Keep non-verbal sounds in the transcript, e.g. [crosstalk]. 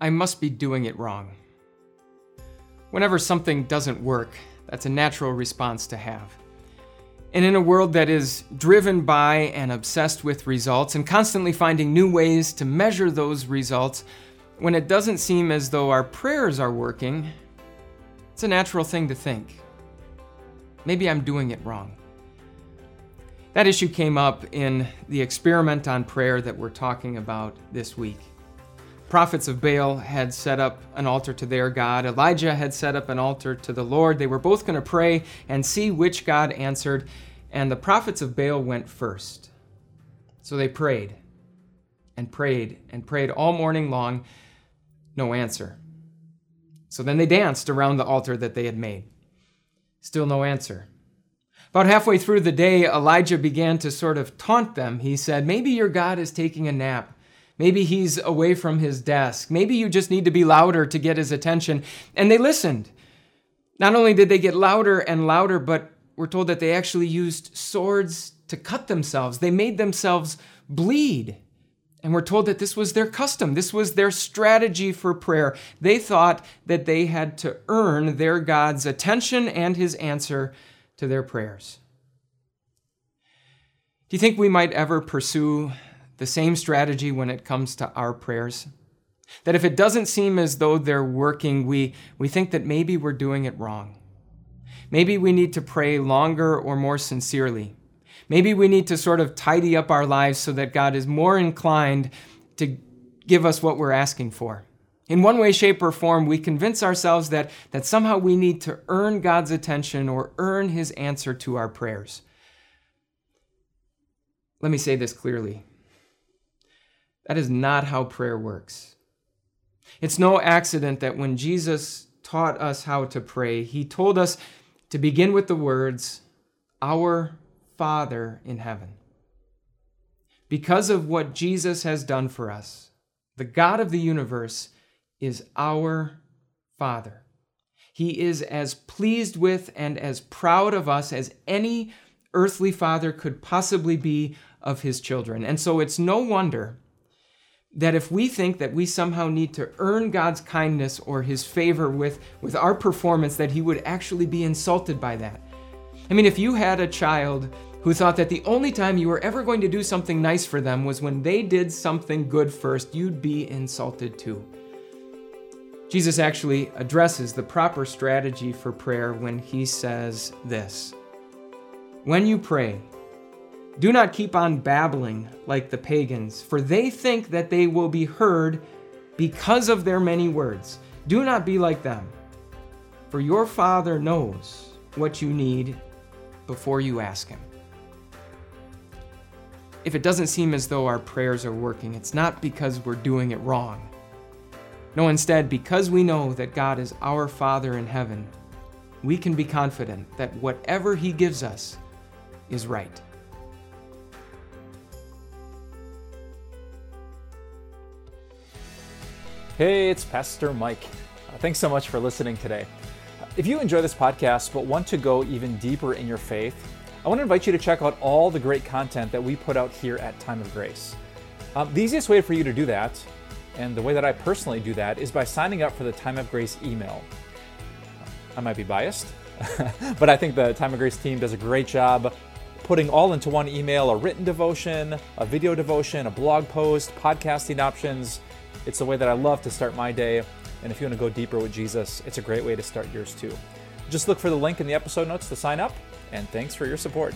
I must be doing it wrong. Whenever something doesn't work, that's a natural response to have. And in a world that is driven by and obsessed with results and constantly finding new ways to measure those results, when it doesn't seem as though our prayers are working, it's a natural thing to think. Maybe I'm doing it wrong. That issue came up in the experiment on prayer that we're talking about this week. Prophets of Baal had set up an altar to their God. Elijah had set up an altar to the Lord. They were both going to pray and see which God answered. And the prophets of Baal went first. So they prayed and prayed and prayed all morning long. No answer. So then they danced around the altar that they had made. Still no answer. About halfway through the day, Elijah began to sort of taunt them. He said, Maybe your God is taking a nap. Maybe he's away from his desk. Maybe you just need to be louder to get his attention. And they listened. Not only did they get louder and louder, but we're told that they actually used swords to cut themselves. They made themselves bleed. And we're told that this was their custom. This was their strategy for prayer. They thought that they had to earn their God's attention and his answer to their prayers. Do you think we might ever pursue the same strategy when it comes to our prayers. That if it doesn't seem as though they're working, we, we think that maybe we're doing it wrong. Maybe we need to pray longer or more sincerely. Maybe we need to sort of tidy up our lives so that God is more inclined to give us what we're asking for. In one way, shape, or form, we convince ourselves that, that somehow we need to earn God's attention or earn His answer to our prayers. Let me say this clearly that is not how prayer works. It's no accident that when Jesus taught us how to pray, he told us to begin with the words, Our Father in heaven. Because of what Jesus has done for us, the God of the universe is our Father. He is as pleased with and as proud of us as any earthly father could possibly be of his children. And so it's no wonder that if we think that we somehow need to earn God's kindness or his favor with, with our performance, that he would actually be insulted by that. I mean, if you had a child who thought that the only time you were ever going to do something nice for them was when they did something good first, you'd be insulted too. Jesus actually addresses the proper strategy for prayer when he says this When you pray, do not keep on babbling like the pagans, for they think that they will be heard because of their many words. Do not be like them, for your Father knows what you need before you ask Him. If it doesn't seem as though our prayers are working, it's not because we're doing it wrong. No, instead, because we know that God is our Father in heaven, we can be confident that whatever He gives us is right. Hey, it's Pastor Mike. Uh, thanks so much for listening today. If you enjoy this podcast but want to go even deeper in your faith, I want to invite you to check out all the great content that we put out here at Time of Grace. Um, the easiest way for you to do that, and the way that I personally do that, is by signing up for the Time of Grace email. I might be biased, [laughs] but I think the Time of Grace team does a great job putting all into one email a written devotion, a video devotion, a blog post, podcasting options it's the way that I love to start my day. And if you want to go deeper with Jesus, it's a great way to start yours too. Just look for the link in the episode notes to sign up, and thanks for your support.